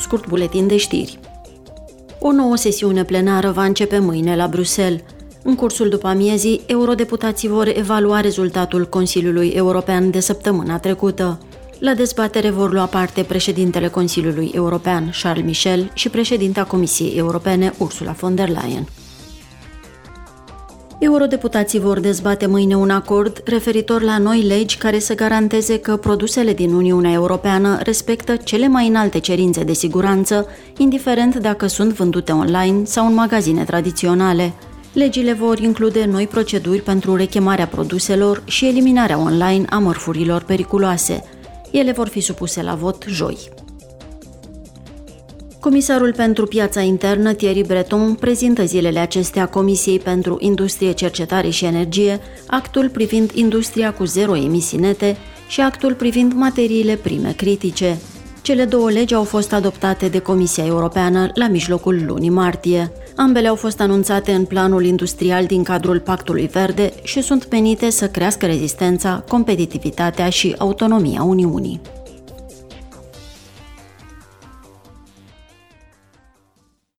Scurt buletin de știri. O nouă sesiune plenară va începe mâine la Bruxelles. În cursul după amiezii, eurodeputații vor evalua rezultatul Consiliului European de săptămâna trecută. La dezbatere vor lua parte președintele Consiliului European, Charles Michel, și președinta Comisiei Europene, Ursula von der Leyen. Eurodeputații vor dezbate mâine un acord referitor la noi legi care să garanteze că produsele din Uniunea Europeană respectă cele mai înalte cerințe de siguranță, indiferent dacă sunt vândute online sau în magazine tradiționale. Legile vor include noi proceduri pentru rechemarea produselor și eliminarea online a mărfurilor periculoase. Ele vor fi supuse la vot joi. Comisarul pentru piața internă, Thierry Breton, prezintă zilele acestea Comisiei pentru Industrie, Cercetare și Energie actul privind industria cu zero emisii nete și actul privind materiile prime critice. Cele două legi au fost adoptate de Comisia Europeană la mijlocul lunii martie. Ambele au fost anunțate în planul industrial din cadrul Pactului Verde și sunt menite să crească rezistența, competitivitatea și autonomia Uniunii.